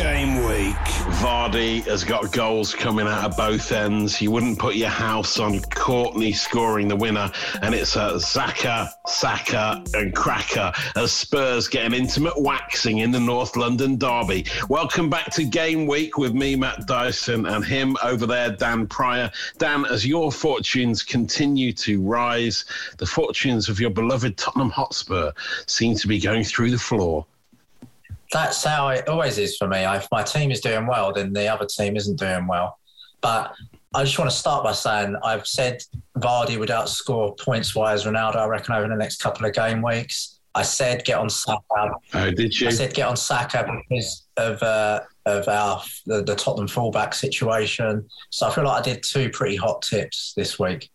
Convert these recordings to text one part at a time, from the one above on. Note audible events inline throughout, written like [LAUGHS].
Game week. Vardy has got goals coming out of both ends. You wouldn't put your house on Courtney scoring the winner, and it's a Zaka, Saka, and Cracker as Spurs get an intimate waxing in the North London derby. Welcome back to Game Week with me, Matt Dyson, and him over there, Dan Pryor. Dan, as your fortunes continue to rise, the fortunes of your beloved Tottenham Hotspur seem to be going through the floor. That's how it always is for me. If my team is doing well, then the other team isn't doing well. But I just want to start by saying I've said Vardy would outscore points wise Ronaldo, I reckon, over the next couple of game weeks. I said get on Saka. Oh, did you? I said get on Saka because of uh, of our the, the Tottenham fullback situation. So I feel like I did two pretty hot tips this week.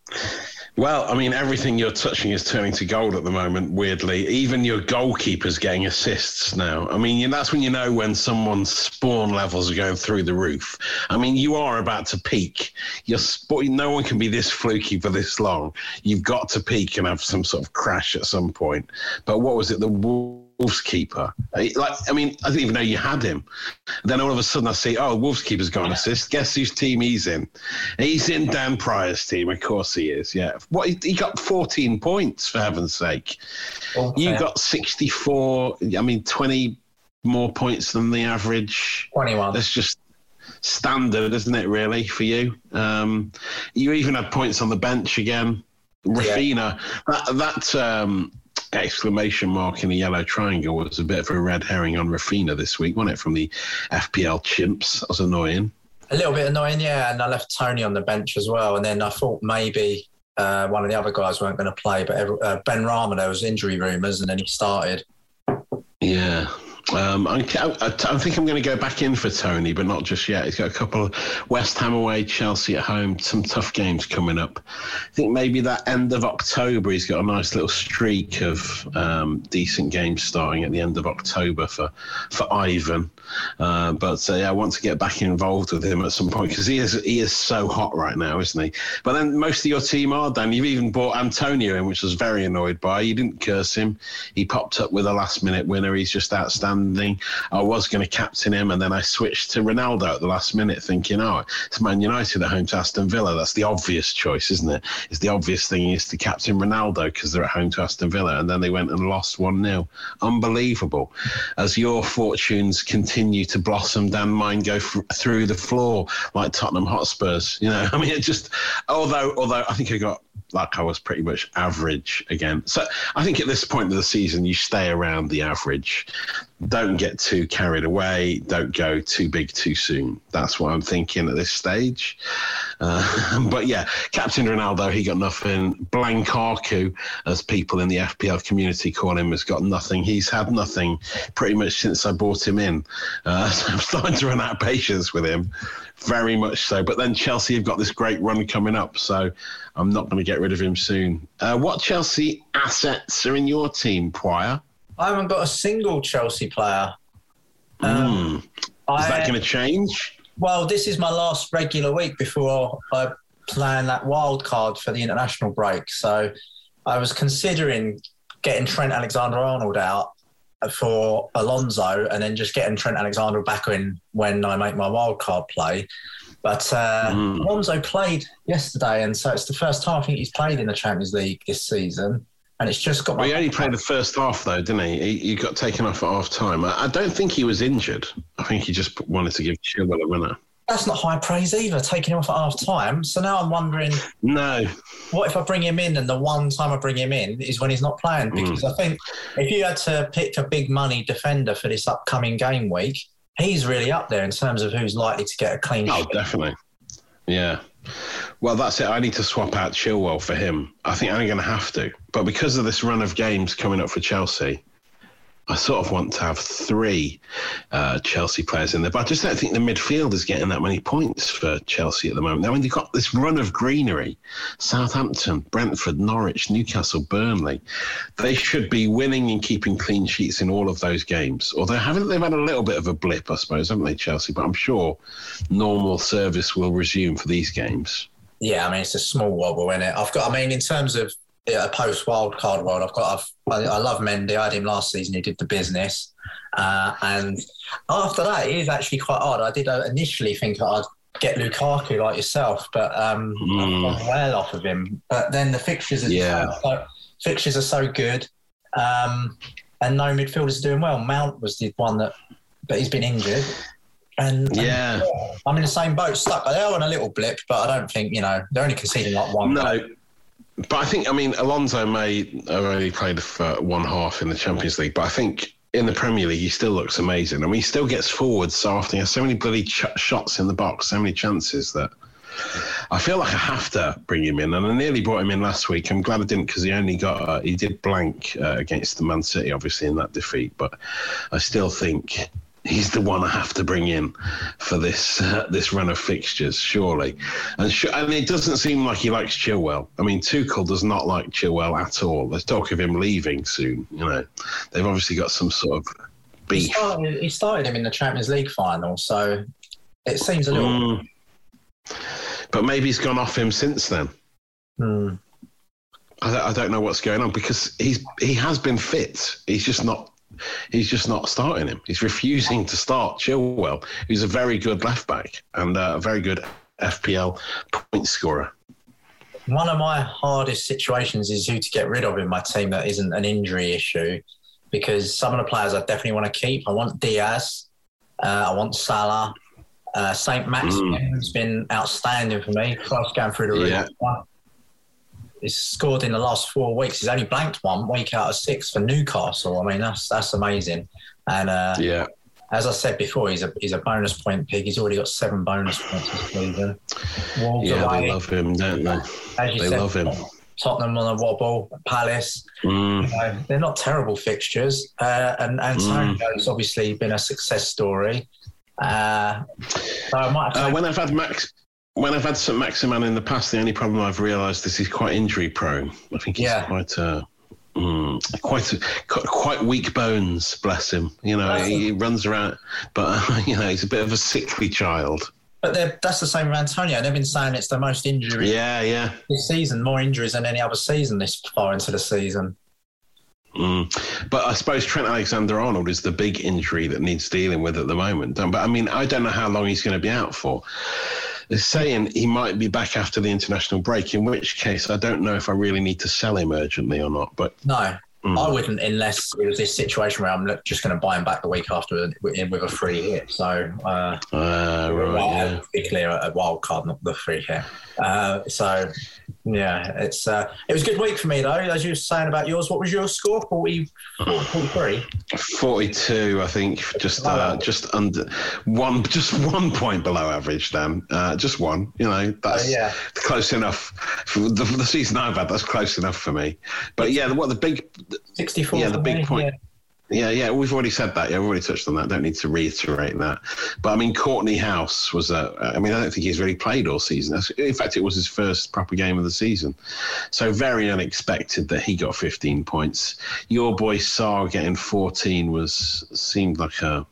Well, I mean, everything you're touching is turning to gold at the moment, weirdly. Even your goalkeeper's getting assists now. I mean, that's when you know when someone's spawn levels are going through the roof. I mean, you are about to peak. Your sport, no one can be this fluky for this long. You've got to peak and have some sort of crash at some point. But what was it? The Wolves keeper. Like, I mean, I didn't even know you had him. Then all of a sudden I see, oh, Wolves keeper's got an assist. Guess whose team he's in? He's in Dan Pryor's team. Of course he is. Yeah. What he got 14 points for heaven's sake. Okay. You got 64. I mean, 20 more points than the average. 21. That's just standard, isn't it? Really for you. Um, you even had points on the bench again. Raphinha, that that um, exclamation mark in a yellow triangle was a bit of a red herring on Raphinha this week, wasn't it? From the FPL chimps, that was annoying. A little bit annoying, yeah. And I left Toney on the bench as well. And then I thought maybe uh, one of the other guys weren't going to play, but every, uh, Benrahma, there was injury rumours, and then he started. Yeah. Um, I, I, think I'm going to go back in for Toney, but not just yet. He's got a couple of West Ham away, Chelsea at home, some tough games coming up. I think maybe that end of October, he's got a nice little streak of um, decent games starting at the end of October for for Ivan. Uh, but uh, yeah, I want to get back involved with him at some point because he is he is so hot right now, isn't he? But then most of your team are Dan. You've even brought Antonio in, which I was very annoyed by. You didn't curse him. He popped up with a last minute winner. He's just outstanding. I was going to captain him, and then I switched to Ronaldo at the last minute, thinking, oh, it's Man United at home to Aston Villa. That's the obvious choice, isn't it? It's the obvious thing is to captain Ronaldo because they're at home to Aston Villa, and then they went and lost 1 0. Unbelievable. As your fortunes continue to blossom, Dan, mine go f- through the floor like Tottenham Hotspurs. You know, [LAUGHS] I mean, it just, although, although I think I got like I was pretty much average again. So I think at this point of the season, you stay around the average. Don't get too carried away. Don't go too big too soon. That's what I'm thinking at this stage. Uh, [LAUGHS] but yeah, Captain Ronaldo, he got nothing. Blankaku, as people in the FPL community call him, has got nothing. He's had nothing pretty much since I brought him in. Uh, [LAUGHS] so I'm starting to run out of patience with him very much so. But then Chelsea have got this great run coming up, so I'm not going to get rid of him soon. Uh, what Chelsea assets are in your team, Pryor? I haven't got a single Chelsea player. Um, Is I- that going to change? Well, this is my last regular week before I plan that wild card for the international break. So I was considering getting Trent Alexander Arnold out for Alonso and then just getting Trent Alexander back in when I make my wild card play. But uh, Alonso played yesterday, and so it's the first time I think he's played in the Champions League this season. And it's just got Well, he only played the first half, though, didn't he? He, he got taken off at half time. I, I don't think he was injured. I think he just wanted to give Chilwell a winner. That's not high praise either, taking him off at half time. So now I'm wondering No. what if I bring him in and the one time I bring him in is when he's not playing? Hmm. Because I think if you had to pick a big money defender for this upcoming game week, he's really up there in terms of who's likely to get a clean Oh, sheet. definitely. Yeah. Well, that's it. I need to swap out Chilwell for him. I think I'm going to have to. But because of this run of games coming up for Chelsea, I sort of want to have three uh, Chelsea players in there. But I just don't think the midfield is getting that many points for Chelsea at the moment. Now, when you've got this run of greenery, Southampton, Brentford, Norwich, Newcastle, Burnley, they should be winning and keeping clean sheets in all of those games. Although haven't they've had a little bit of a blip, I suppose, haven't they, Chelsea? But I'm sure normal service will resume for these games. Yeah, I mean it's a small wobble, is it? I've got. I mean, in terms of yeah, a post wild card world, I've got. I've, I, I love Mendy. I had him last season. He did the business, uh, and after that, it is actually quite odd. I did uh, initially think that I'd get Lukaku like yourself, but um, I've gone well off of him. But then the fixtures are Yeah. so, fixtures are so good, um, and no midfielders are doing well. Mount was the one that, but he's been injured. And, and Yeah. I'm in the same boat, stuck. They are on a little blip, but I don't think you know they're only conceding like one. No. But I think, I mean, Alonso may have only played for one half in the Champions League, but I think in the Premier League, he still looks amazing. I mean, he still gets forward so often. He has so many bloody ch- shots in the box, so many chances that I feel like I have to bring him in. And I nearly brought him in last week. I'm glad I didn't because he only got, uh, he did blank uh, against the Man City, obviously, in that defeat. But I still think he's the one I have to bring in for this uh, [LAUGHS] this run of fixtures, surely. And sh- and it doesn't seem like he likes Chilwell. I mean, Tuchel does not like Chilwell at all. There's talk of him leaving soon. You know, they've obviously got some sort of He beef. started, he started him in the Champions League final, so it seems a little. Mm. But maybe he's gone off him since then. Hmm. I don't, I don't know what's going on because he's he has been fit. He's just not. He's just not starting him. He's refusing to start Chilwell, who's a very good left back and uh, a very good FPL point scorer. One of my hardest situations is who to get rid of in my team that isn't an injury issue, because some of the players I definitely want to keep. I want Diaz, uh, I want Salah, uh, Saint Maximin, who's been outstanding for me. Christ going through the roof. Yeah. He's scored in the last four weeks. He's only blanked one week out of six for Newcastle. I mean, that's that's amazing. And uh, Yeah, as I said before, he's a he's a bonus point pick. He's already got seven bonus points this season. Wolves yeah, away, they love him, don't they? as you They said, love him. Tottenham on a wobble, Palace. Mm. You know, they're not terrible fixtures. Uh, and Antonio's obviously been a success story. Uh, so I Uh, when I've had Max, when I've had St. Maximin in the past, the only problem I've realised is he's quite injury prone. I think he's Yeah. quite uh, mm, quite quite quite weak bones. Bless him. You know, he, he runs around, but [LAUGHS] you know, he's a bit of a sickly child. but that's the same with Antonio. They've been saying it's the most injury. Yeah, yeah. this season, more injuries than any other season this far into the season. Mm. But I suppose Trent Alexander Arnold is the big injury that needs dealing with at the moment. But I mean, I don't know how long he's going to be out for. They're saying he might be back after the international break, in which case I don't know if I really need to sell him urgently or not. But No, Mm. I wouldn't unless it was this situation where I'm just going to buy him back the week after with with a free hit. So, uh, uh, right, yeah. clear, a wild card, not the free hit. Uh, so, yeah, it's uh, it was a good week for me though. As you were saying about yours, what was your score? 40, 43? 42, I think, just uh, just under one, just one point below average. Then, uh, just one. You know, that's Oh, yeah. close enough. For the, for the season I've had, that's close enough for me. But yeah, what the big, 64. Yeah, the big point. yeah. yeah, yeah, we've already said that. Yeah, we've already touched on that. Don't need to reiterate that. But I mean, Courtney House was a. I mean, I don't think he's really played all season. In fact, it was his first proper game of the season. So very unexpected that he got 15 points. Your boy Sá getting 14 was seemed like a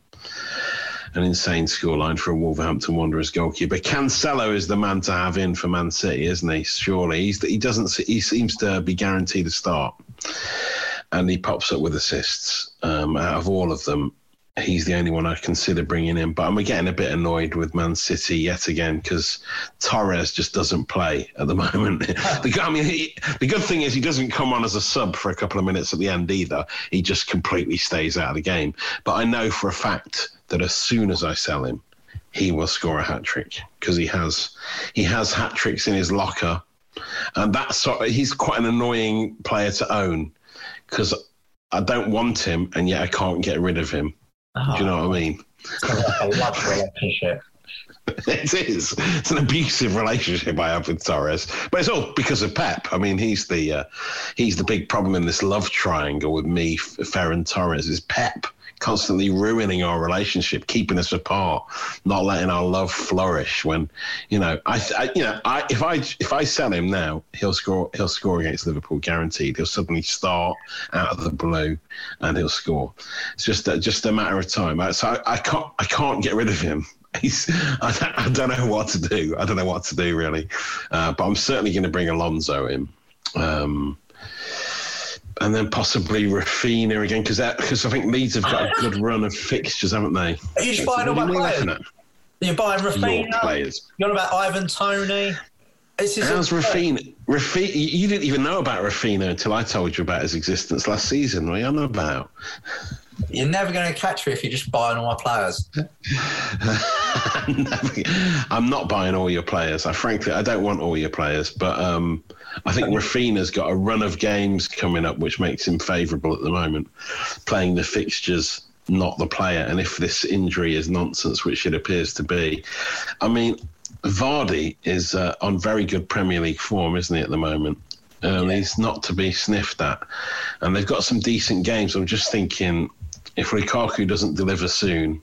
an insane scoreline for a Wolverhampton Wanderers goalkeeper. Cancelo is the man to have in for Man City, isn't he? Surely he's he doesn't he seems to be guaranteed a start, and he pops up with assists. Um, out of all of them, he's the only one I consider bringing in. But I'm getting a bit annoyed with Man City yet again because Torres just doesn't play at the [LAUGHS] moment. the, I mean, he, the good thing is he doesn't come on as a sub for a couple of minutes at the end either. He just completely stays out of the game. But I know for a fact that as soon as I sell him, he will score a hat trick because he has he has hat tricks in his locker, and that's sort of, he's quite an annoying player to own because I don't want him and yet I can't get rid of him. Do you know what I mean? a love relationship. [LAUGHS] it is. It's an abusive relationship I have with Torres, but it's all because of Pep. I mean, he's the uh, he's the big problem in this love triangle with me, Ferran Torres. Is Pep constantly ruining our relationship, keeping us apart, not letting our love flourish. When you know, I, I you know, I if I if I sell him now, he'll score. He'll score against Liverpool, guaranteed. He'll suddenly start out of the blue, and he'll score. It's just a, just a matter of time. So I, I can't I can't get rid of him. [LAUGHS] He's, I, don't, I don't know what to do. I don't know what to do really, uh, but I'm certainly going to bring Alonso in. Um, and then possibly Raphinha again because because I think Leeds have got a good run of fixtures, haven't they? Are you just buying all my players? You're buying Raphinha. Your players. You're on about Ivan Toney. How's Raphinha? Raphinha? You didn't even know about Raphinha until I told you about his existence last season. What are you on about? You're never going to catch me if you're just buying all my players. [LAUGHS] I'm not buying all your players. I frankly, I don't want all your players, but um, I think Raphinha's got a run of games coming up, which makes him favourable at the moment, playing the fixtures, not the player. And if this injury is nonsense, which it appears to be, I mean, Vardy is uh, on very good Premier League form, isn't he, at the moment? Um, yeah. He's not to be sniffed at. And they've got some decent games. I'm just thinking if Lukaku doesn't deliver soon,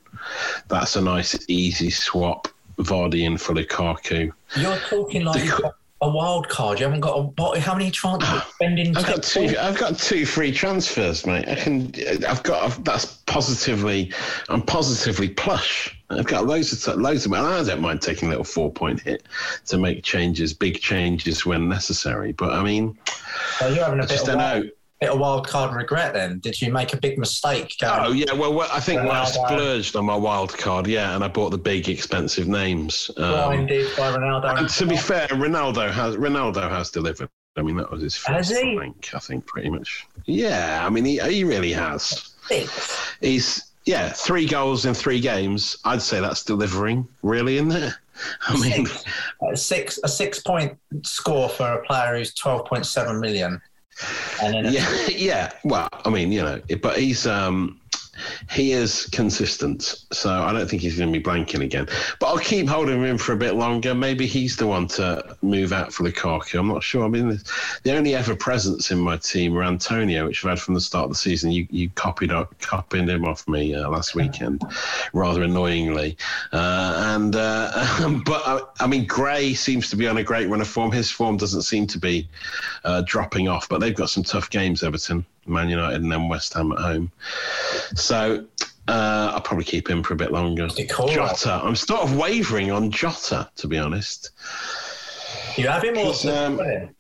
that's a nice, easy swap. Vardy in for Lukaku. You're talking like the, a wild card. You haven't got a what? How many transfers spending? I've got two. I've got two free transfers, mate. I can. I've got. I've, that's positively. I'm positively plush. I've got loads of loads of. And I don't mind taking a little four point hit to make changes, big changes when necessary. But I mean, well, you're having a bit of wild, bit of wild card regret. Then did you make a big mistake? Going oh yeah. Well, well I think I splurged on my wild card. Yeah, and I bought the big expensive names. Um, by Ronaldo. And to be fair, Ronaldo has Ronaldo has delivered. I mean, that was his first. Has he? I think, I think pretty much. Yeah, I mean, he, he really has. Six. He's yeah, three goals in three games. I'd say that's delivering, really, isn't it? [LAUGHS] I mean, six a six point score for a player who's twelve point seven million. Yeah, [LAUGHS] yeah. Well, I mean, you know, but he's um, he is consistent, so I don't think he's going to be blanking again. But I'll keep holding him for a bit longer. Maybe he's the one to move out for Lukaku. I'm not sure. I mean, the only ever presence in my team are Antonio, which I've had from the start of the season. You you copied up, copied him off me uh, last weekend, rather annoyingly. Uh, and uh, [LAUGHS] but I, uh, I, mean, Gray seems to be on a great run of form. His form doesn't seem to be uh, dropping off, but they've got some tough games, Everton. Man United and then West Ham at home. So uh, I'll probably keep him for a bit longer. Jota, I'm sort of wavering on Jota, to be honest. You have him or um,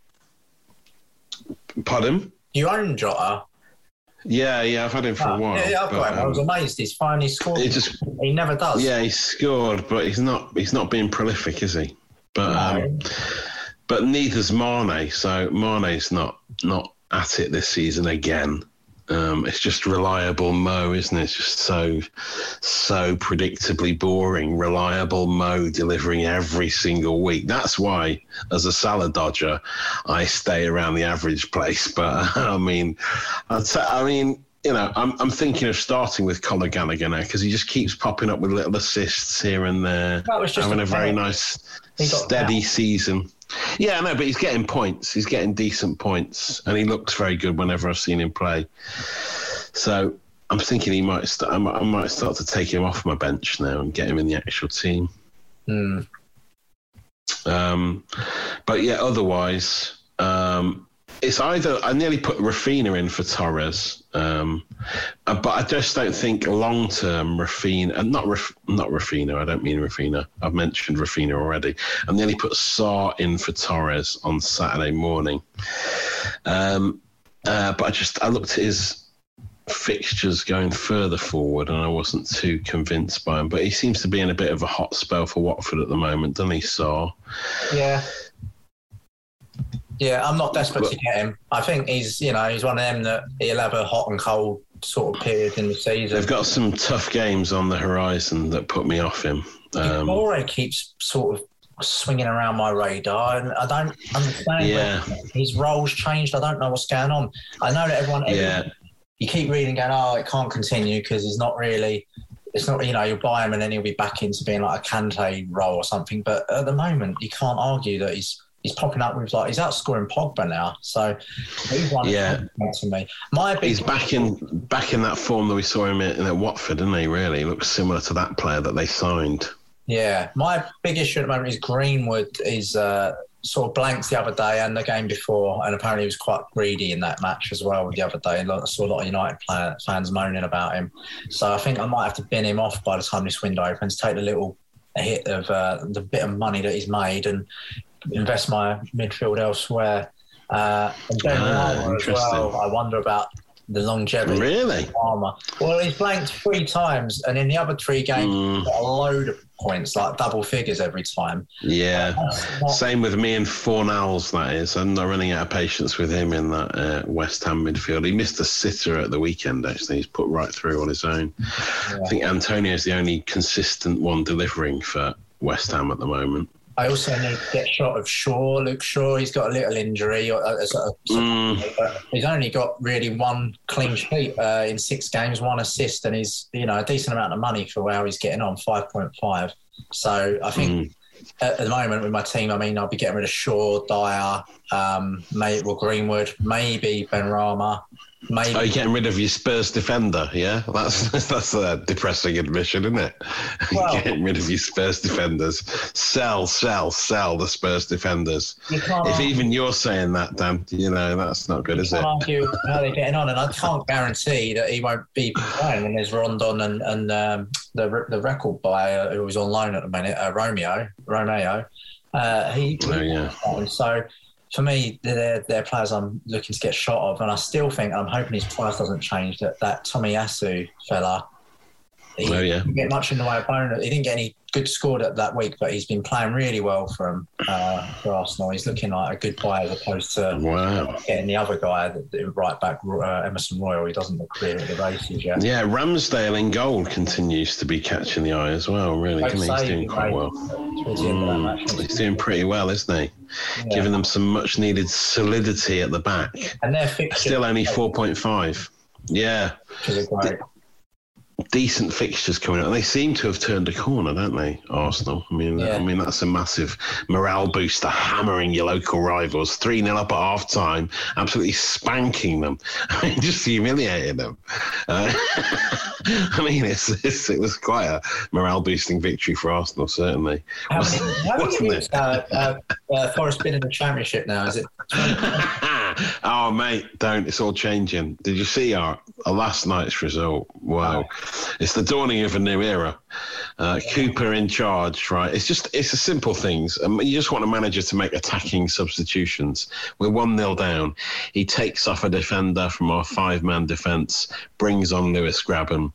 Pardon? You own Jota? Yeah, yeah, I've had him for oh, a while. Yeah, I've got him. Um, I was amazed. He's finally scored. He just he never does. Yeah, he scored, but he's not he's not being prolific, is he? But no. um, but neither's Mane. So Mane's not not at it this season again. Um, it's just reliable Mo, isn't it? It's just so, so predictably boring. Reliable Mo delivering every single week. That's why, as a Salah dodger, I stay around the average place. [LAUGHS] But I mean, I'd say, I mean, you know, I'm, I'm thinking of starting with Conor Gallagher now because he just keeps popping up with little assists here and there, having a, a very nice, steady season. Yeah, no, but he's getting points. He's getting decent points, and he looks very good whenever I've seen him play. So I'm thinking he might. Start, I, might I might start to take him off my bench now and get him in the actual team. Mm. Um, but yeah, otherwise, um, it's either I nearly put Raphinha in for Torres, um, uh, but I just don't think long term Raphinha, uh, not Raf, not Raphinha. I don't mean Raphinha. I've mentioned Raphinha already. I nearly put Sarr in for Torres on Saturday morning, um, uh, but I just I looked at his fixtures going further forward, and I wasn't too convinced by him. But he seems to be in a bit of a hot spell for Watford at the moment, doesn't he, Sarr? Yeah. Yeah, I'm not desperate to get him. I think he's, you know, he's one of them that he'll have a hot and cold sort of period in the season. They've got some tough games on the horizon that put me off him. Um, keeps sort of swinging around my radar, and I don't understand. Yeah. His role's changed. I don't know what's going on. I know that everyone. Yeah. You keep reading, going, oh, it can't continue because he's not really. It's not, you know, you'll buy him and then he'll be back into being like a Kante role or something. But at the moment, you can't argue that he's he's popping up with like he's outscoring Pogba now. So he's one yeah. to me. My big he's back in back in that form that we saw him in at Watford, isn't he? Really he looks similar to that player that they signed. Yeah, my big issue at the moment is Greenwood is uh, sort of blanks the other day and the game before, and apparently he was quite greedy in that match as well the other day. I saw a lot of United fans moaning about him, so I think I might have to bin him off by the time this window opens. Take the little hit of uh, the bit of money that he's made and invest my midfield elsewhere. Uh, and Ben ah, as well. I wonder about the longevity. Really? Armour. Well, he's blanked three times, and in the other three games, mm. got a load of points, like double figures every time. Yeah. Not... Same with me and Fornals, that is. I'm not running out of patience with him in that uh, West Ham midfield. He missed a sitter at the weekend, actually. He's put right through on his own. [LAUGHS] Yeah. I think Antonio is the only consistent one delivering for West Ham at the moment. I also need to get shot of Shaw, Luke Shaw. He's got a little injury, uh, mm. but he's only got really one clean sheet uh, in six games, one assist, and he's you know a decent amount of money for how he's getting on, five point five. So I think. Mm. At the moment with my team, I mean, I'll be getting rid of Shaw, Dier, um, maybe well, Greenwood, maybe Benrahma, Maybe. Oh, you're getting rid of your Spurs defender, yeah? That's [LAUGHS] that's a depressing admission, isn't it? [LAUGHS] Well, getting rid of your Spurs defenders. Sell, sell, sell the Spurs defenders. If even you're saying that, Dan, you know that's not good, is it? argue how they're getting on, and I can't guarantee that he won't be playing when there's Rodon and and um, the the record buyer who was on loan at the minute, uh, Romero Romero. Uh, he, oh, yeah. so for me, they're, they're players I'm looking to get shot of, and I still think I'm hoping his price doesn't change. That that Tomiyasu fella, he oh, yeah. didn't get much in the way of bonus. He didn't get any good score that, that week, but he's been playing really well for him uh, for Arsenal. He's looking like a good player as opposed to wow. getting the other guy, the, right back uh, Emerson Royal. He doesn't look clear at the races yet. Yeah, Ramsdale in goal continues to be catching the eye as well. Really, he's doing quite well. Mm, he's doing pretty well, isn't he? Yeah. Giving them some much needed solidity at the back. And they're still only four point five. Yeah. Which is great decent fixtures coming up. And they seem to have turned a corner, don't they, Arsenal? I mean, yeah. I mean that's a massive morale booster, hammering your local rivals, three 0 up at half time, absolutely spanking them. [LAUGHS] I mean, just humiliating them. Uh, [LAUGHS] I mean, it's, it's, it was quite a morale boosting victory for Arsenal, certainly. How many, [LAUGHS] how many it? Uh, uh, uh, Forest been in the Championship now? Is it? oh, mate, don't. It's all changing. Did you see our, our last night's result? Wow. It's the dawning of a new era. Uh, Cooper in charge, right? It's just, it's a simple things. Um, you just want a manager to make attacking substitutions. We're 1 0 down. He takes off a defender from our five man defence, brings on Lewis Grabban.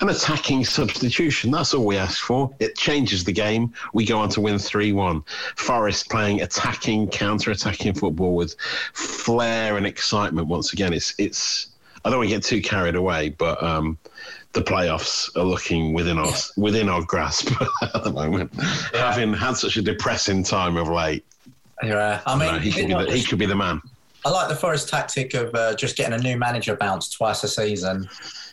An attacking substitution. That's all we ask for. It changes the game. We go on to win 3 1. Forest playing attacking, counter attacking football with flair and excitement once again. It's, it's, I don't want to get too carried away, but um, the playoffs are looking within our within our grasp [LAUGHS] at the moment. Yeah. Having had such a depressing time of late, yeah, I mean, he, could be the, he could be the man. I like the Forest tactic of uh, just getting a new manager bounce twice a season.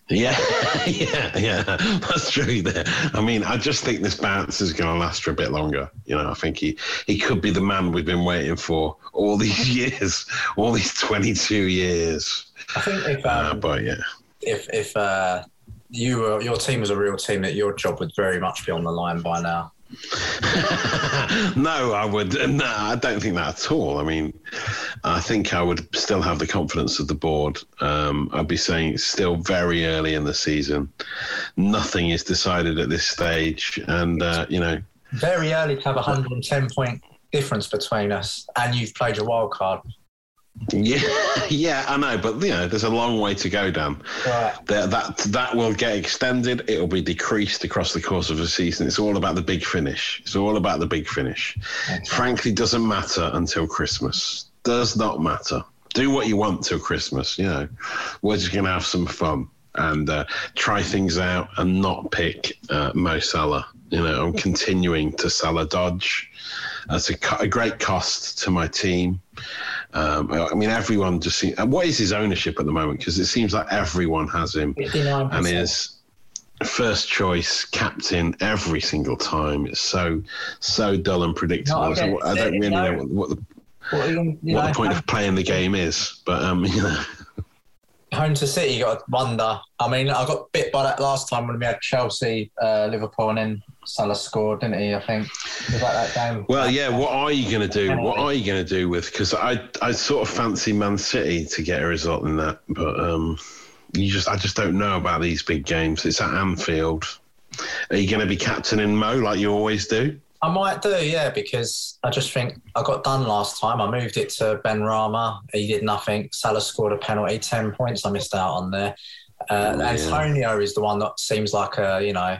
Yeah, [LAUGHS] yeah, yeah. That's true. There. I mean, I just think this bounce is going to last for a bit longer. You know, I think he he could be the man we've been waiting for all [LAUGHS] these years, all these twenty two years. I think if, um, uh, but yeah, if if uh, you were, your team was a real team, that your job would very much be on the line by now. [LAUGHS] no, I would. No, I don't think that at all. I mean, I think I would still have the confidence of the board. Um, I'd be saying it's still very early in the season. Nothing is decided at this stage, and uh, you know, Very early to have a 110 point difference between us, and you've played your wild card. Yeah, [LAUGHS] yeah, I know, but you know, there's a long way to go, Dan. Right. That that that will get extended. It'll be decreased across the course of the season. It's all about the big finish. It's all about the big finish. Frankly, doesn't matter until Christmas. Does not matter. Do what you want till Christmas. You know, we're just gonna have some fun and uh, try things out and not pick uh, Mo Salah. You know, I'm continuing to Salah dodge. That's a, co- a great cost to my team. Um, I mean, everyone just seems. What is his ownership at the moment? Because it seems like everyone has him 59%. and is first choice captain every single time. It's so so dull and predictable. So I don't really no. know what, what the Well, you, you what the point of playing the game is, but um, [LAUGHS] you know, home to City, you got to wonder. I mean, I got bit by that last time when we had Chelsea, uh, Liverpool, and then Salah scored, didn't he? I think that game. well, yeah. What are you going to do? What are you going to do with? Because I I sort of fancy Man City to get a result in that, but um, you just I just don't know about these big games. It's at Anfield. Are you going to be captaining Mo like you always do? I might do, yeah, because I just think I got done last time. I moved it to Benrahma. He did nothing. Salah scored a penalty, 10 points I missed out on there. Uh, Oh, yeah. Antonio is the one that seems like a, you know,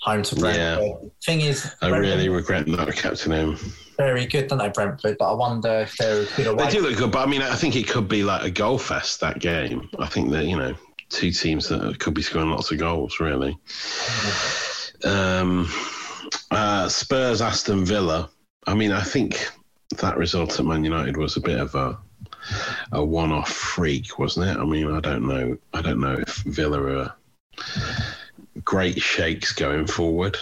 home to Brentford. Thing is, I Brentford really regret not captain him. very good, don't they, Brentford? But I wonder if they're good away. They do look good, but I mean, I think it could be like a goal fest that game. I think that you know, two teams that could be scoring lots of goals, really. Um, uh, Spurs, Aston Villa. I mean, I think that result at Man United was a bit of a a one-off freak, wasn't it? I mean, I don't know. I don't know if Villa are great shakes going forward.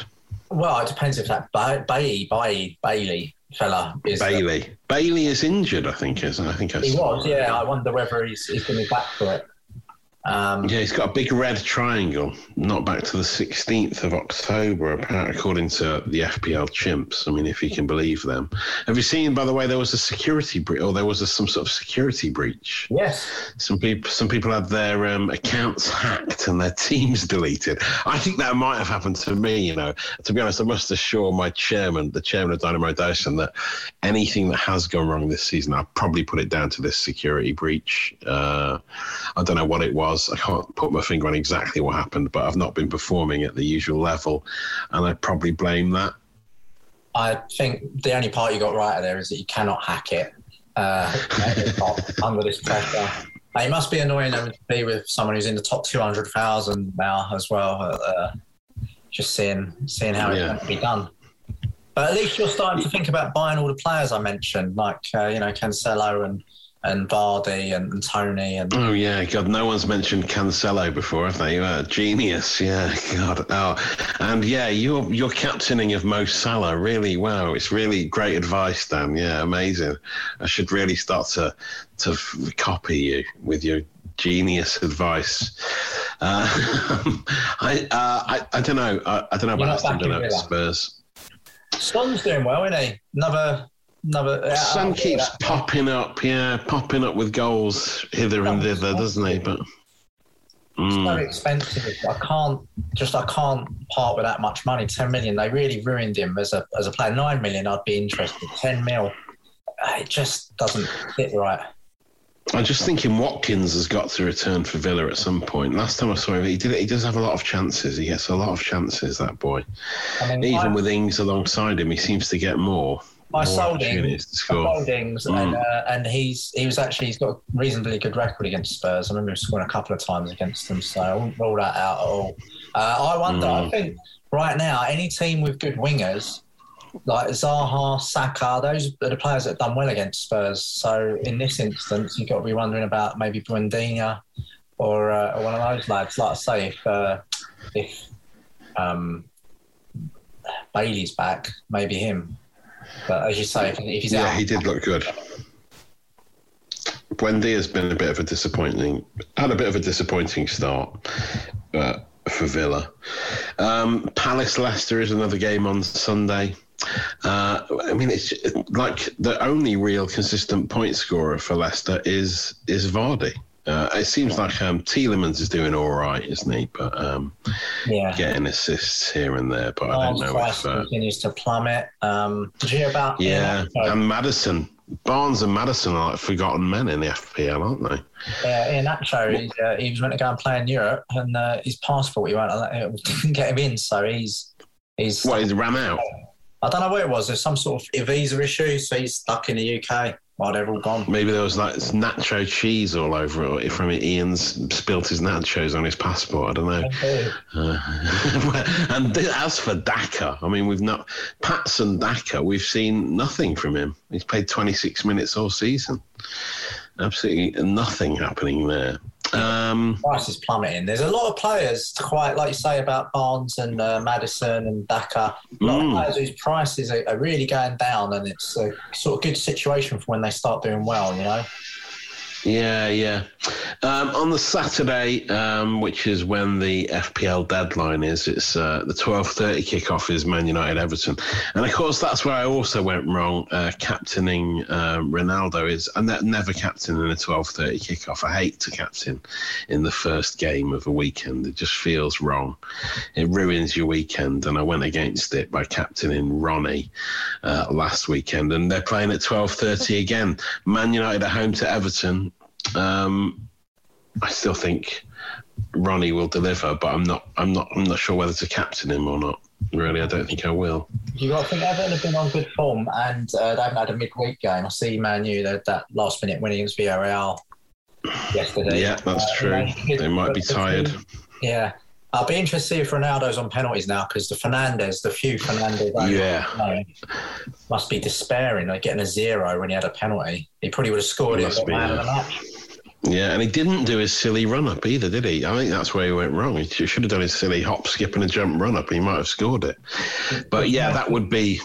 Well, it depends if that ba- Bailey, Bailey, Bailey fella is. Bailey, Bailey is injured. I think is. I think I He was, that. yeah. I wonder whether he's, he's going to be back for it. Um, Yeah, he's got a big red triangle, not back to the 16th of October, apparently, according to the FPL chimps. I mean, if you can believe them. Have you seen, by the way, there was a security breach, or there was a, some sort of security breach? Yes. Some people, some people had their um, accounts [LAUGHS] hacked and their teams deleted. I think that might have happened to me. You know, to be honest, I must assure my chairman, the chairman of Dynamo Dyson, that anything that has gone wrong this season, I'll probably put it down to this security breach. Uh, I don't know what it was. I can't put my finger on exactly what happened, but I've not been performing at the usual level, and I'd probably blame that. I think the only part you got right there is that you cannot hack it uh, [LAUGHS] under this pressure. And it must be annoying to be with someone who's in the top 200,000 now as well. Uh, just seeing seeing how Yeah. it's going to be done. But at least you're starting to think about buying all the players I mentioned, like, uh, you know, Cancelo and, and Vardy and, and Toney. And Oh yeah, God, no one's mentioned Cancelo before, have they? You are a genius, yeah, God. Oh, and yeah, your your captaining of Mo Salah, really, wow, it's really great advice, Dan. Yeah, amazing. I should really start to to copy you with your genius advice. Uh, [LAUGHS] I, uh, I I don't know. I, I don't know You're about Aston Villa, backing Villa? Spurs. Son's doing well, isn't he? Another. Another. Son keeps that- popping up, yeah, popping up with goals hither and thither, doesn't he? But so Mm. expensive. I can't just I can't part with that much money. Ten million. They really ruined him as a as a player. Nine million. I'd be interested. Ten mil. uh, It just doesn't fit right. I'm just thinking Watkins has got to return for Villa at some point. Last time I saw him, he did. He does have a lot of chances. He gets a lot of chances. That boy, I mean, even I, with Ings alongside him, he seems to get more. I more sold him. opportunities to I score. sold Ings, Mm. and uh, and he's he was actually he's got a reasonably good record against Spurs. I remember him scoring a couple of times against them, so I wouldn't rule that out at all. Uh, I wonder. I Mm. think right now any team with good wingers like Zaha, Saka, those are the players that have done well against Spurs. So in this instance, you've got to be wondering about maybe Buendía or, uh, or one of those lads. Like I say, if uh, if um, Bailey's back, maybe him. But as you say, if, if he's Yeah, out, he did look good. Buendía has been a bit of a disappointing, had a bit of a disappointing start uh, for Villa. Um, Palace Leicester is another game on Sunday. Uh, I mean, it's like the only real consistent point scorer for Leicester is is Vardy. Uh, it seems like um, Tielemans is doing all right, isn't he? But um, Yeah. getting assists here and there. But I don't know price if. Uh, continues to plummet. Um, did you hear about? yeah, Ian and Maddison, Barnes and Maddison are like forgotten men in the FPL, aren't they? Yeah, Iheanacho, he's, uh, he was meant to go and play in Europe, and uh, his passport he won't it [LAUGHS] didn't get him in, so he's he's. What, he's ran out? I don't know what it was. There's some sort of visa issue, so he's stuck in the UK while they're all gone. Maybe there was like nacho cheese all over it from Ian's spilt his nachos on his passport. I don't know. Uh, [LAUGHS] and as for Daka, I mean, we've not Patson Daka. We've seen nothing from him. He's played 26 minutes all season. Absolutely nothing happening there. Um, Price is plummeting. There's a lot of players, quite like you say about Barnes and uh, Maddison and Daka. A lot Mm. of players whose prices are, are really going down, and it's a sort of good situation for when they start doing well. You know. Yeah, yeah. Um, on the Saturday, um, which is when the FPL deadline is, it's uh, the twelve thirty kickoff is Man United Everton, and of course that's where I also went wrong. Uh, captaining um, Ronaldo is, and that never captain in a twelve thirty kickoff. I hate to captain in the first game of a weekend. It just feels wrong. It ruins your weekend, and I went against it by captaining Ronnie uh, last weekend, and they're playing at twelve thirty again. Man United at home to Everton. Um, I still think Ronnie will deliver, but I'm not. I'm not. I'm not sure whether to captain him or not. Really, I don't think I will. You got to think Everton have been on good form, and uh, they haven't had a midweek game. I see Man U that that last minute winning against Villarreal yesterday. Yeah, that's Uh, true. they- They might be tired. Yeah. I'll be interested to see if Ronaldo's on penalties now because the Fernandes, the few Fernandes, Yeah. uh, must be despairing. Like getting a zero when he had a penalty, he probably would have scored it. Be, man yeah. Yeah, and he didn't do his silly run up either, did he? I think that's where he went wrong. He should have done his silly hop, skip, and a jump run up. He might have scored it. But yeah, that would be.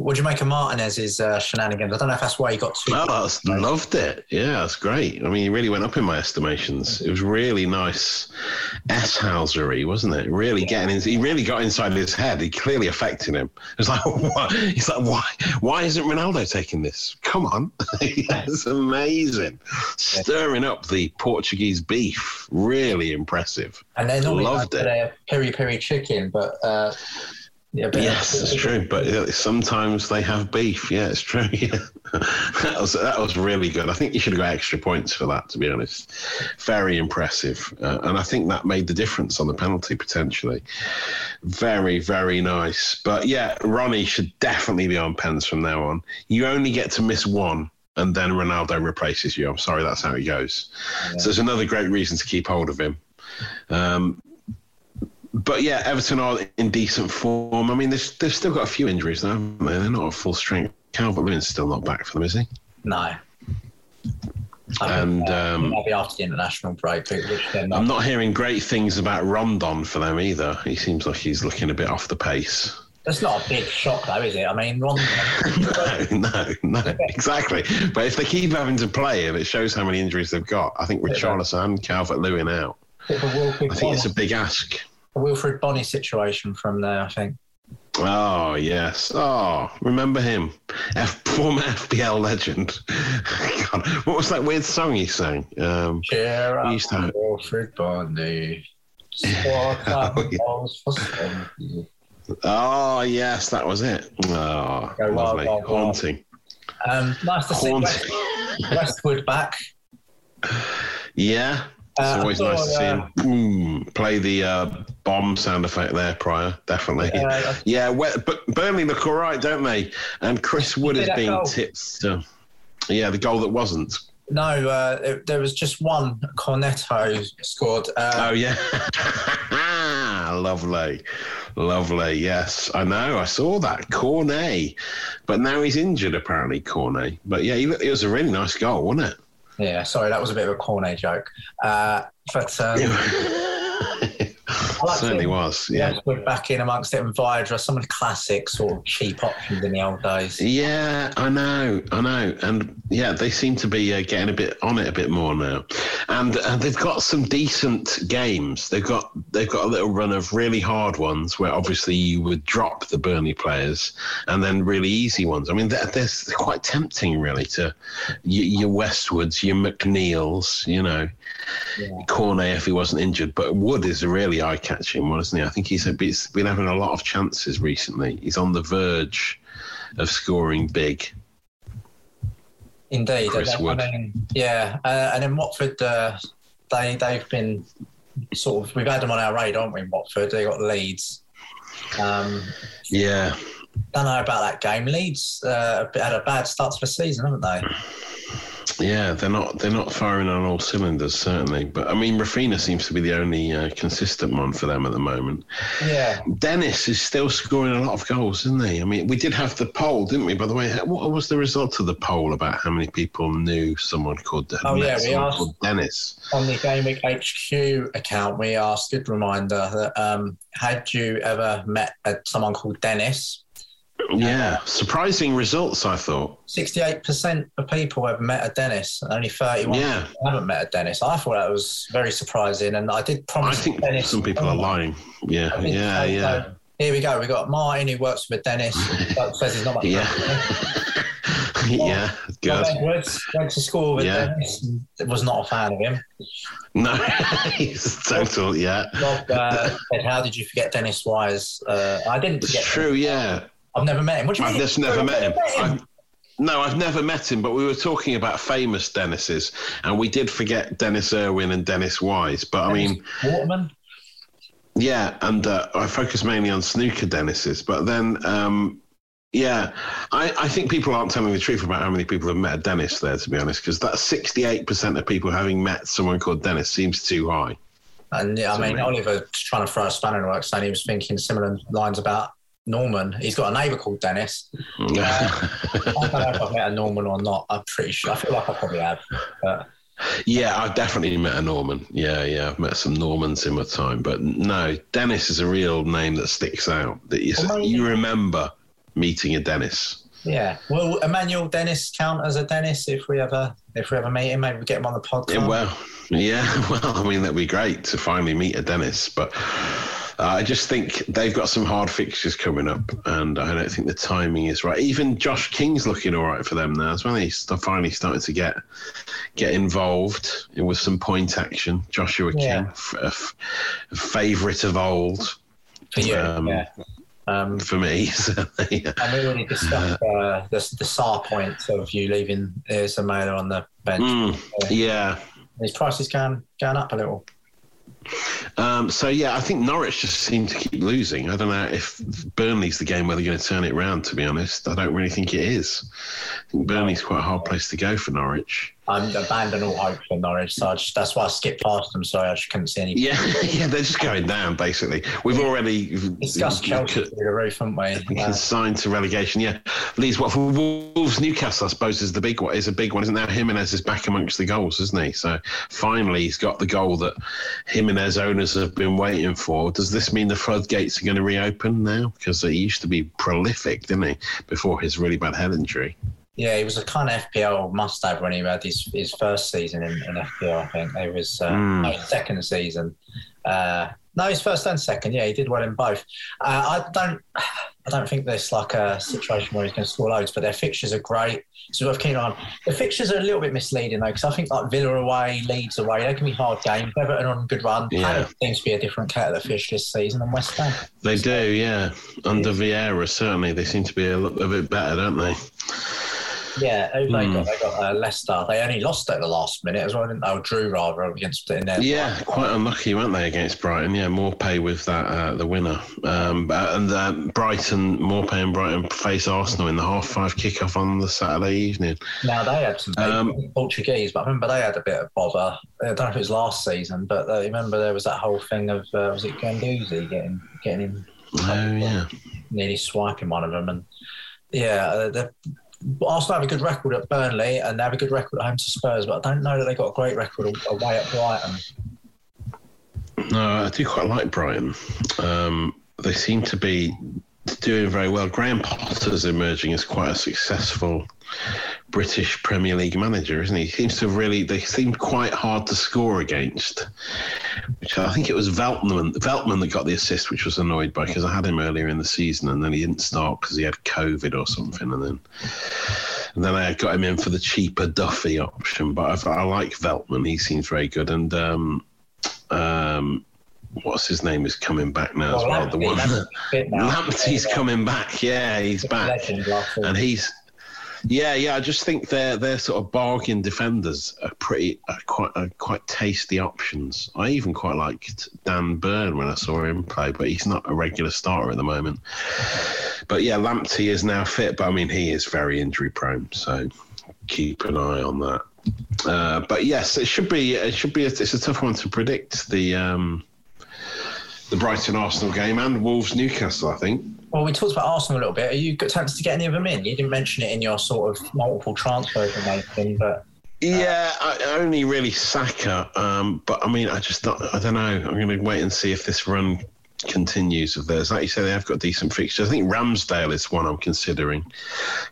What do you make of Martinez's uh, shenanigans? I don't know if that's why he got two. Oh, that's, loved it. Yeah, that's great. I mean, he really went up in my estimations. It was really nice S housery, wasn't it? Really getting in. He really got inside his head. He clearly affected him. It was like, [LAUGHS] what? He's like, why? Why isn't Ronaldo taking this? Come on, [LAUGHS] that's amazing. Stirring up the Portuguese beef. Really impressive. and they're normally loved like it. their peri peri chicken, but uh, yeah, Yes, it's true. But uh, sometimes they have beef. Yeah, it's true. [LAUGHS] Yeah. that was that was really good. I think you should have got extra points for that. To be honest, very impressive, uh, and I think that made the difference on the penalty potentially. Very, very nice. But yeah, Ronnie should definitely be on pens from now on. You only get to miss one. And then Ronaldo replaces you. I'm sorry, that's how it goes. So there's another great reason to keep hold of him. Um, but yeah, Everton are in decent form. I mean, they've, they've still got a few injuries, though, haven't they? They're not at full strength. Calvert Lewin's still not back for them, is he? no. And um, Maybe after the international break, which not. I'm not hearing great things about Rondon for them either. He seems like he's looking a bit off the pace. That's not a big shock, though, is it? I mean, Rondon. [LAUGHS] no, no, no, exactly. But if they keep having to play him, it shows how many injuries they've got. I think Richarlison and Calvert Lewin out. bit of a Wilfried I think it's a big ask. Wilfried Bony situation from there, I think. Oh yes. Oh, remember him, F- former FPL legend. [LAUGHS] God, what was that weird song he sang? Um, Cheer up, used to Wilfried Bony. [LAUGHS] Oh, yeah. goals for Swansea. oh yes, that was it. Oh, Go lovely, wild, wild. haunting, Um, nice to see West, haunting. Westwood back. yeah, it's Uh, always I nice to see him. Mm, play the uh, bomb sound effect there, Pryor, definitely. Yeah, we- but Burnley look all right, don't they? And Chris Wood been goal? tipped. To, yeah, the goal that wasn't. No, uh, it- there was just one Cornetto scored. Uh, Oh yeah, [LAUGHS] lovely, lovely. Yes, I know. I saw that Cornet, but now he's injured apparently. Cornet, but yeah, he, it was a really nice goal, wasn't it? Yeah, sorry, that was a bit of a corny joke. Uh, but um, [LAUGHS] like Certainly seeing was. Yeah. Westwood back in amongst it and Vydra, some of the classic sort of cheap options in the old days. Yeah, I know, I know, and yeah, they seem to be uh, getting a bit on it a bit more now, and uh, they've got some decent games. They've got they've got a little run of really hard ones where obviously you would drop the Burnley players, and then really easy ones. I mean, they're, they're quite tempting, really, to your, your Westwoods, your McNeils, you know, yeah. Cornet if he wasn't injured, but Wood is a eye-catching one, isn't he? I think he's, a, he's been having a lot of chances recently. He's on the verge of scoring big. Indeed, Chris I Wood. mean, yeah, uh, and in Watford, uh, they they've been sort of we've had them on our radar, haven't we? In Watford, they got Leeds. Um, Yeah, don't know about that game. Leeds uh, had a bad start to the season, haven't they? Yeah, they're not they're not firing on all cylinders certainly. But I mean, Raphinha seems to be the only uh, consistent one for them at the moment. Yeah, Dennis is still scoring a lot of goals, isn't he? I mean, we did have the poll, didn't we? By the way, what was the result of the poll about how many people knew someone called, Oh, yeah, we asked- Dennis? on the Game HQ account, we asked. Good reminder that um, had you ever met uh, someone called Dennis? Yeah, surprising results, I thought. Sixty-eight percent of people have met a Dennis, and only thirty-one Yeah. haven't met a Dennis. I thought that was very surprising, and I did promise. I think Dennis some people are lying. Yeah, I yeah, so. yeah. So here we go. We got Martin who works with Dennis. but [LAUGHS] says he's not much. Yeah. [LAUGHS] yeah, good. Edwards went to school with Yeah. Dennis. Was not a fan of him. No, [LAUGHS] he's total, yeah. Rob uh, said, "How did you forget Dennis Wise?" Uh, I didn't It's forget. true, yeah. I've never met him. What do you mean? I've mean? just never met him. I've, no, I've never met him, but we were talking about famous Dennises, and we did forget Dennis Irwin and Dennis Wise. But I mean, Waterman. yeah, and uh, I focus mainly on snooker Dennises. But then, um, yeah, I, I think people aren't telling the truth about how many people have met a Dennis there, to be honest, because that 68% of people having met someone called Dennis seems too high. And yeah, I mean, Something. Oliver trying to throw a spanner in the works, saying he was thinking similar lines about Norman. He's got a neighbour called Dennis. Mm. Uh, I don't know if I've met a Norman or not. I'm pretty sure. I feel like I probably have. But Yeah, I've definitely met a Norman. Yeah, yeah, I've met some Normans in my time, but no, Dennis is a real name that sticks out. That you Well, you remember meeting a Dennis. yeah, will Emmanuel Dennis count as a Dennis if we ever if we ever meet him? Maybe we get him on the podcast. Yeah, well, [LAUGHS] yeah, well, I mean that'd be great to finally meet a Dennis, but uh, I just think they've got some hard fixtures coming up, and I don't think the timing is right. Even Josh King's looking all right for them now as well. He's st- finally starting to get get involved with some point action. Joshua Yeah. King, f- a f- a favourite of old. for you. um, yeah. Um, for me. [LAUGHS] So, yeah. and we already discussed uh, the, the SAR points of you leaving Ismaila on the bench. Mm, yeah. His price is going, going up a little. Um, so yeah, I think Norwich just seem to keep losing. I don't know if Burnley's the game where they're going to turn it round. To be honest, I don't really think it is. I think Burnley's quite a hard place to go for Norwich. I'm abandoned all hope for Norwich, so I just, that's why I skipped past them. Sorry, I just couldn't see any. Yeah, [LAUGHS] yeah, they're just going down. Basically, we've already Discussed Chelsea through the roof, haven't we? [LAUGHS] Uh, signed to relegation. Yeah, Leeds. What for Wolves? Newcastle, I suppose, is the big one. Is a big one, isn't there? Jimenez is back amongst the goals, isn't he? So finally, he's got the goal that Jimenez owners have been waiting for. Does this mean the floodgates are going to reopen now? Because he used to be prolific, didn't he, before his really bad head injury? Yeah, he was a kind of FPL must-have when he had his, his first season in, in FPL. I think it was uh, Mm. no, his second season. Uh, no, his first and second. Yeah, he did well in both. Uh, I don't. I don't think there's like a situation where he's going to score loads, but their fixtures are great. So worth keen on. The fixtures are a little bit misleading though, because I think like Villa away, Leeds away, they can be hard games. Everton on a good run. Yeah. Seems to be a different kettle of fish this season than West Ham. They do, yeah. Under Vieira, certainly, they seem to be a, little, a bit better, don't they? Yeah, who they Hmm. got? They got uh, Leicester. They only lost at the last minute as well, didn't they? Or drew rather against in there. Yeah, quite unlucky, weren't they, against Brighton? Yeah, Maupay with that, uh, the winner. Um, uh, and uh, Brighton, Maupay and Brighton face Arsenal in the half five kickoff on the Saturday evening. Now they had some Um, Portuguese, but I remember they had a bit of bother. I don't know if it was last season, but uh, remember there was that whole thing of uh, was it Guendouzi getting getting him Oh, yeah. nearly swiping one of them, and yeah, uh, the, Arsenal have a good record at Burnley and they have a good record at home to Spurs, but I don't know that they got a great record away at Brighton. No, I do quite like Brighton. Um, they seem to be doing very well. Graham Potter's emerging as quite a successful British Premier League manager, isn't he? He seems to really, they seem quite hard to score against. Which I think it was Veltman, Veltman that got the assist, which was annoyed by because I had him earlier in the season and then he didn't start because he had COVID or something. And then and then I got him in for the cheaper Duffy option. But I, I like Veltman, he seems very good. And, um, um, what's his name is coming back now as well. The one Lamptey's coming back. Yeah, he's back, and he's yeah, yeah. I just think their their sort of bargain defenders are pretty are quite are quite tasty options. I even quite liked Dan Burn when I saw him play, but he's not a regular starter at the moment. But yeah, Lamptey is now fit, but I mean he is very injury prone, so keep an eye on that. Uh, but yes, it should be it should be a, it's a tough one to predict the um, the Brighton Arsenal game and Wolves Newcastle. I think. Well, we talked about Arsenal a little bit. Are you tempted to get any of them in? You didn't mention it in your sort of multiple transfer information, but. Yeah, I, only really Saka. Um, but I mean, I just don't, I don't know. I'm going to wait and see if this run continues of theirs. Like you say, they have got decent fixtures. I think Ramsdale is one I'm considering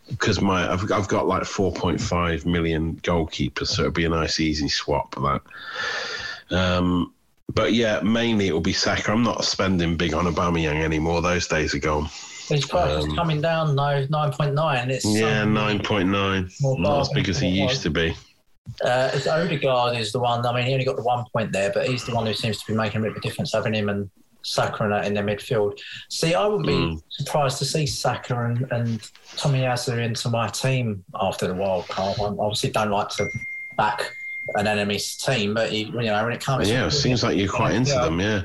because my I've, I've got like 4.5 million goalkeepers, so it'd be a nice easy swap for that. Um, but yeah, mainly it will be Saka. I'm not spending big on Aubameyang anymore. Those days are gone. His price um, is coming down though, nine point nine. It's yeah, um, nine point nine. Not as big as he used to be. Uh, it's Odegaard is the one. I mean, he only got the one point there, but he's the one who seems to be making a bit of a difference, having him and Saka in, in their midfield. See, I would be mm. surprised to see Saka and, and Tomiyasu into my team after the wild card. I obviously don't like to back an enemy's team, but you, you know when it comes, yeah, it seems like you're quite into yeah. them. Yeah,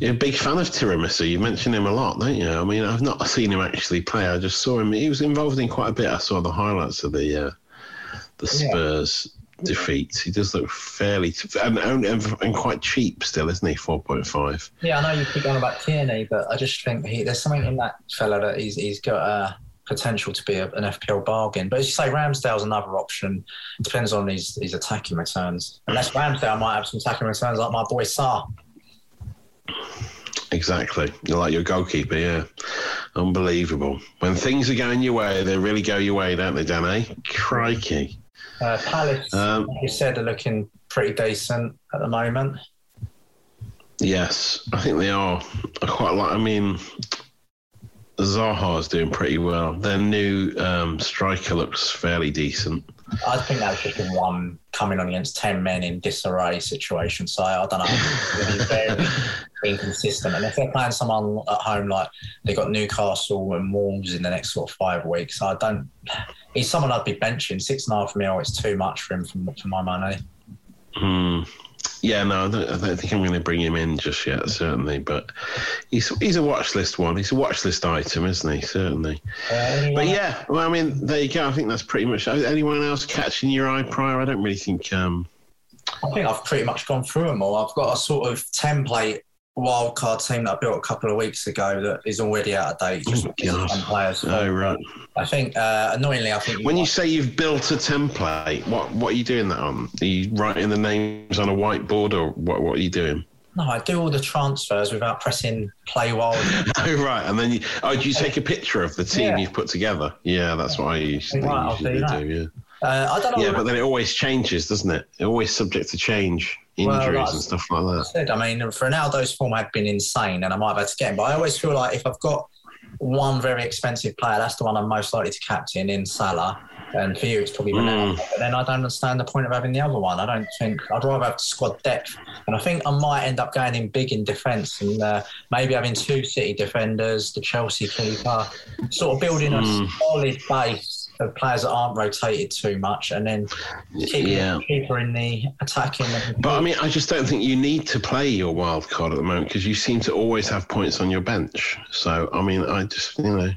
you're a big fan of Tiramisu. You mention him a lot, don't you? I mean, I've not seen him actually play. I just saw him. He was involved in quite a bit. I saw the highlights of the uh, the Spurs. Yeah. Defeats. He does look fairly t- and, and, and quite cheap still, isn't he? Four point five. Yeah, I know you keep going about Tierney, but I just think he, there's something in that fella that he's he's got. Uh, potential to be a, an FPL bargain. But as you say, Ramsdale's another option. It depends on his, his attacking returns. Unless Ramsdale might have some attacking returns like my boy Sarr. Exactly. You're like your goalkeeper, yeah. Unbelievable. When things are going your way, they really go your way, don't they, Danny? Crikey. Uh, Palace, um, like you said, are looking pretty decent at the moment. Yes, I think they are. I quite like. I mean, Zaha is doing pretty well. Their new um, striker looks fairly decent. I think that's just been one coming on against 10 men in disarray situation. So I don't know. It's very [LAUGHS] inconsistent. And if they're playing someone at home like they've got Newcastle and Wolves in the next sort of five weeks, I don't. He's someone I'd be benching. Six and a half mil, it's too much for him for, for my money. Hmm. Yeah, no, I don't, I don't, think I'm going to bring him in just yet, certainly. But he's he's a watch list one. He's a watch list item, isn't he? Certainly. Uh, but yeah, well, I mean, there you go. I think that's pretty much. Anyone else catching your eye Pryor? I don't really think. Um... I think I've pretty much gone through them all. I've got a sort of template wildcard team that I built a couple of weeks ago that is already out of date. Just oh, players. Oh right. I think uh, annoyingly, I think when you say you've built a template, what what are you doing that on? Are you writing the names on a whiteboard, or what? What are you doing? No, I do all the transfers without pressing play while. [LAUGHS] oh right, and then you, oh, do you take a picture of the team yeah. you've put together? Yeah, that's what I usually, right, usually do, do. Yeah. Uh, I don't know. Yeah, but then it always changes, doesn't it? It always subject to change, injuries well, and stuff like that. I said, I mean, for Ronaldo's form had been insane, and I might have had to get him. But I always feel like if I've got one very expensive player, that's the one I'm most likely to captain in Salah. And for you, it's probably Ronaldo. Mm. But then I don't understand the point of having the other one. I don't think I'd rather have squad depth. And I think I might end up going in big in defence and uh, maybe having two City defenders, the Chelsea keeper, sort of building mm. a solid base of players that aren't rotated too much, and then keep yeah. keeper in the attacking. But I mean, I just don't think you need to play your wild card at the moment because you seem to always have points on your bench. So I mean, I just you know.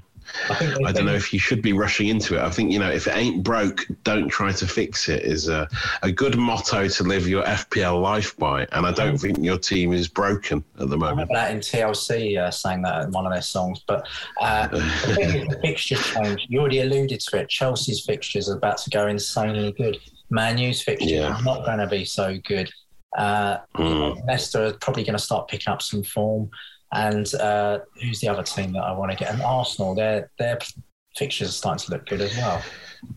I, I don't know if you should be rushing into it. I think, you know, if it ain't broke, don't try to fix it is a, a good motto to live your FPL life by. And I don't think your team is broken at the moment. that in TLC uh, sang that in one of their songs. But uh, [LAUGHS] the fixture change, you already alluded to it. Chelsea's fixtures are about to go insanely good. Man U's fixtures yeah. are not going to be so good. Uh, Mm. Leicester are probably going to start picking up some form. And uh, who's the other team that I want to get? And Arsenal, their their fixtures are starting to look good as well.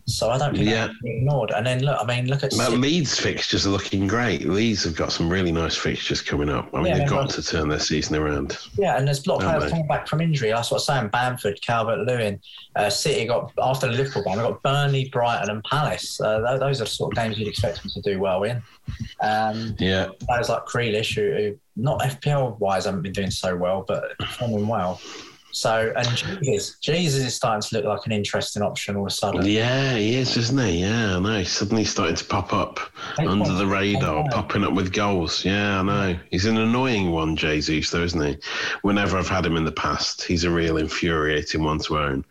So I don't think Yeah. ignored. And then look, I mean, look at Well, Leeds fixtures are looking great. Leeds have got some really nice fixtures coming up. I mean, Yeah, they've got to turn their season around. Yeah, and there's a lot of players coming back from injury. That's what I'm saying. Bamford, Calvert Lewin, uh, City got after the Liverpool game. They've got Burnley, Brighton, and Palace. Uh, tho- those are the sort of games you'd expect them to do well in. Um, Yeah, players like Grealish, who, who not FPL wise haven't been doing so well, but performing well. So and Jesus, Jesus is starting to look like an interesting option all of a sudden. yeah, he is, isn't he? Yeah, I know. He's suddenly starting to pop up Eight under points. the radar, popping up with goals. Yeah, I know. He's an annoying one, Jesus, though, isn't he? Whenever I've had him in the past, he's a real infuriating one to own.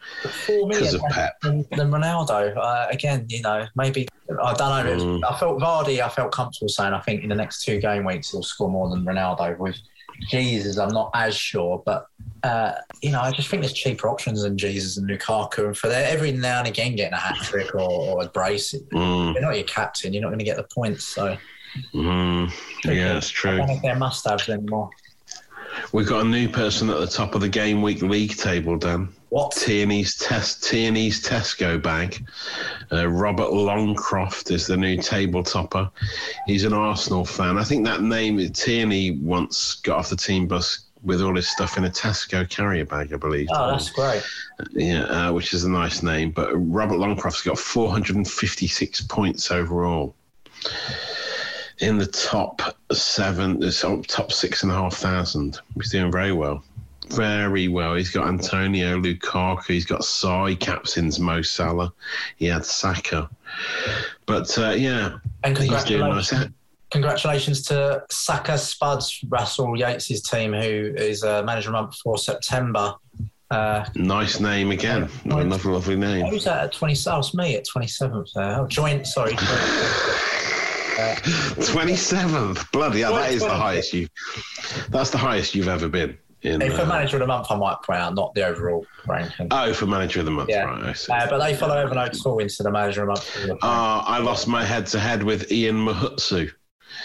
Because of Pep. than, than Ronaldo. Uh, again, you know, maybe I don't know. Mm. I felt Vardy. I felt comfortable saying I think in the next two game weeks he'll score more than Ronaldo. With Jesus, I'm not as sure, but uh, you know, I just think there's cheaper options than Jesus and Lukaku, and for their every now and again getting a hat trick or, or a brace, Mm, you're not your captain. You're not going to get the points. So mm, yeah, it's I true. don't think they're must-haves anymore. We've got a new person at the top of the game week league table, Dan. What? Tierney's test Tierney's Tesco bag. Uh, Robert Longcroft is the new table topper. He's an Arsenal fan. I think that name Tierney once got off the team bus with all his stuff in a Tesco carrier bag, I believe. Oh, that's great. yeah, uh, which is a nice name. But Robert Longcroft's got 456 points overall. In the top seven, uh, top six and a half thousand. He's doing very well. Very well. He's got Antonio Lukaku. He's got Sai, captains Mo Salah. He had Saka. But uh, yeah, And he's doing nice. congratulations. Congratulations to Saka Spuds, Russell Yates' team, who is uh, manager a month before September. Uh, Nice name again. Another lovely name. who's that at 20? Oh, it's me at 27th there. Oh, joint, sorry. [LAUGHS] [LAUGHS] Twenty seventh. Bloody hell, that is the highest you. That's the highest you've ever been. In, If for uh, manager of the month, I might point out, not the overall ranking. oh, for manager of the month, Yeah. right? I see. Uh, but they follow Evernote Tool into the manager of the month. Uh, I lost my head to head with Ian Mahutsu.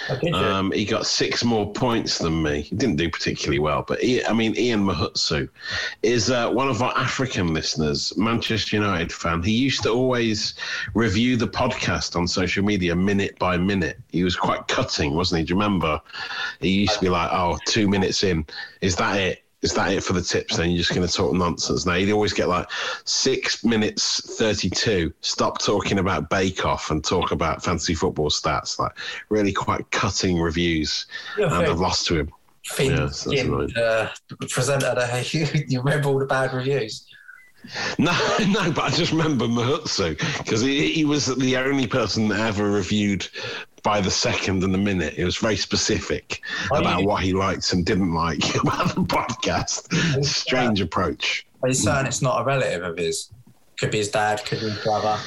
Oh. Um, he got six more points than me. He didn't do particularly well, but he, I mean, Ian Mahutsu is uh, one of our African listeners, Manchester United fan. He used to always review the podcast on social media minute by minute. He was quite cutting, wasn't he? Do you remember? He used to be like, "Oh, two minutes in, is that it?" Is that it for the tips? Then you're just going to talk nonsense. Now he'd always get like six minutes thirty-two. Stop talking about Bake Off and talk about fantasy football stats. Like really quite cutting reviews, and I've lost to him. thin yeah, so annoying. uh, presenter there. [LAUGHS] You, you remember all the bad reviews. No, [LAUGHS] no, but I just remember Mahutsu because he, he was the only person that ever reviewed by the second and the minute. It was very specific Oh, about you- what he likes and didn't like [LAUGHS] about the podcast. Strange approach. But he's saying it's not a relative of his. Could be his dad, could be his brother.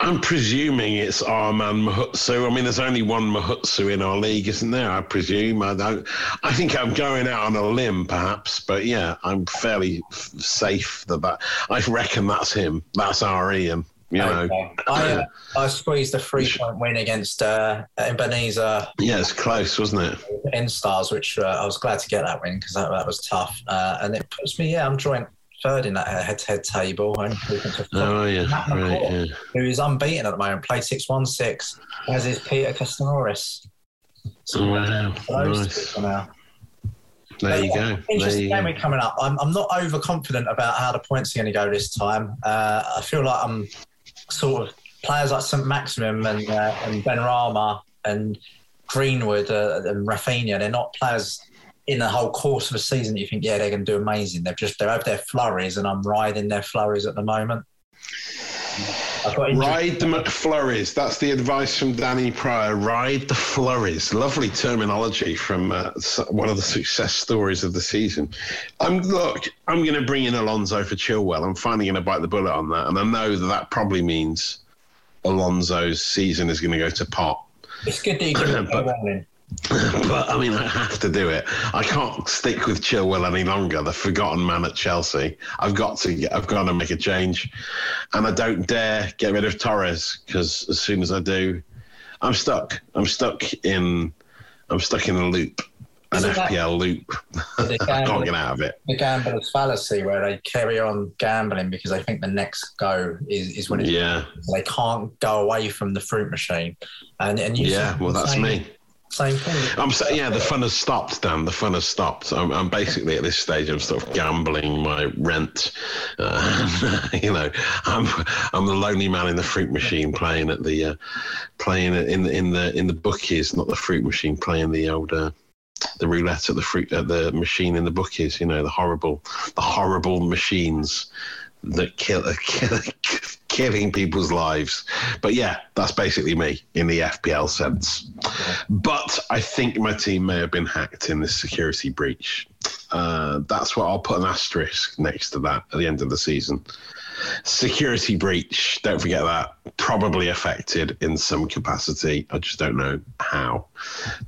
I'm presuming it's our man Mahutsu. I mean, there's only one Mahutsu in our league, isn't there? I presume. I don't. I think I'm going out on a limb, perhaps, but yeah, I'm fairly f- safe that that. I reckon that's him. That's our Ian. You know. Okay. I, uh, I squeezed a three point win against uh, Ebenezer Yeah, it's close, wasn't it? N Stars, which uh, I was glad to get that win because that, that was tough. Uh, and it puts me, yeah, I'm joint third in that head to head table. And Oh yeah, right. Yeah. who is unbeaten at the moment, played 6 1 6, as is Peter Castanoris. Oh, wow, nice. now. There you go. There Interesting you game go. coming up. I'm, I'm not overconfident about how the points are going to go this time. Uh, I feel like I'm sort of players like St Maximin and uh, and Benrahma and Greenwood uh, and Raphinha. They're not players in the whole course of a season you think, yeah, they're going to do amazing. They've just they have their flurries, and I'm riding their flurries at the moment. Ride the McFlurries. That's the advice from Danny Pryor. Ride the flurries. Lovely terminology from uh, one of the success stories of the season. Um, look, I'm going to bring in Alonso for Chilwell. I'm finally going to bite the bullet on that, and I know that that probably means Alonso's season is going to go to pot. It's good that you it a But- warning. But I mean, I have to do it. I can't stick with Chilwell any longer. The forgotten man at Chelsea. I've got to. I've got to make a change, and I don't dare get rid of Torres because as soon as I do, I'm stuck. I'm stuck in. I'm stuck in a loop, an that- FPL loop. [LAUGHS] I can't get out of it. the gambler's fallacy where they carry on gambling because they think the next go is, is when it's Yeah, they can't go away from the fruit machine. And and you yeah. Well, that's me. Same thing. I'm so, yeah. The fun has stopped, Dan. The fun has stopped. I'm, I'm basically at this stage. I'm sort of gambling my rent. Uh, [LAUGHS] you know, I'm I'm the lonely man in the fruit machine playing at the uh, playing in in the in the bookies, not the fruit machine. Playing the old. Uh, the roulette at the fruit at the machine in the bookies, you know, the horrible, the horrible machines that kill, [LAUGHS] kill killing people's lives. But yeah, that's basically me in the FPL sense. But I think my team may have been hacked in this security breach. Uh, that's what I'll put an asterisk next to that at the end of the season. Security breach, don't forget that. Probably affected in some capacity. I just don't know how.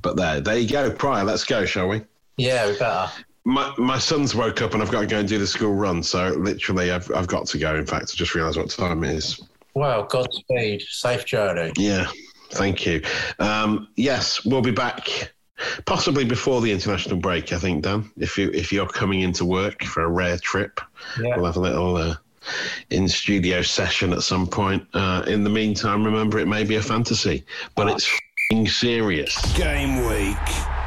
But there, there you go. Pryor, let's go, shall we? Yeah, we better. My my son's woke up and I've got to go and do the school run. So literally, I've I've got to go. In fact, I just realised what time it is. Well, Godspeed. Safe journey. Yeah, thank you. Um, yes, we'll be back possibly before the international break. I think Dan, if you if you're coming into work for a rare trip, Yeah. we'll have a little. Uh, in studio session at some point. Uh, in the meantime, remember it may be a fantasy, but it's fing serious. Game week.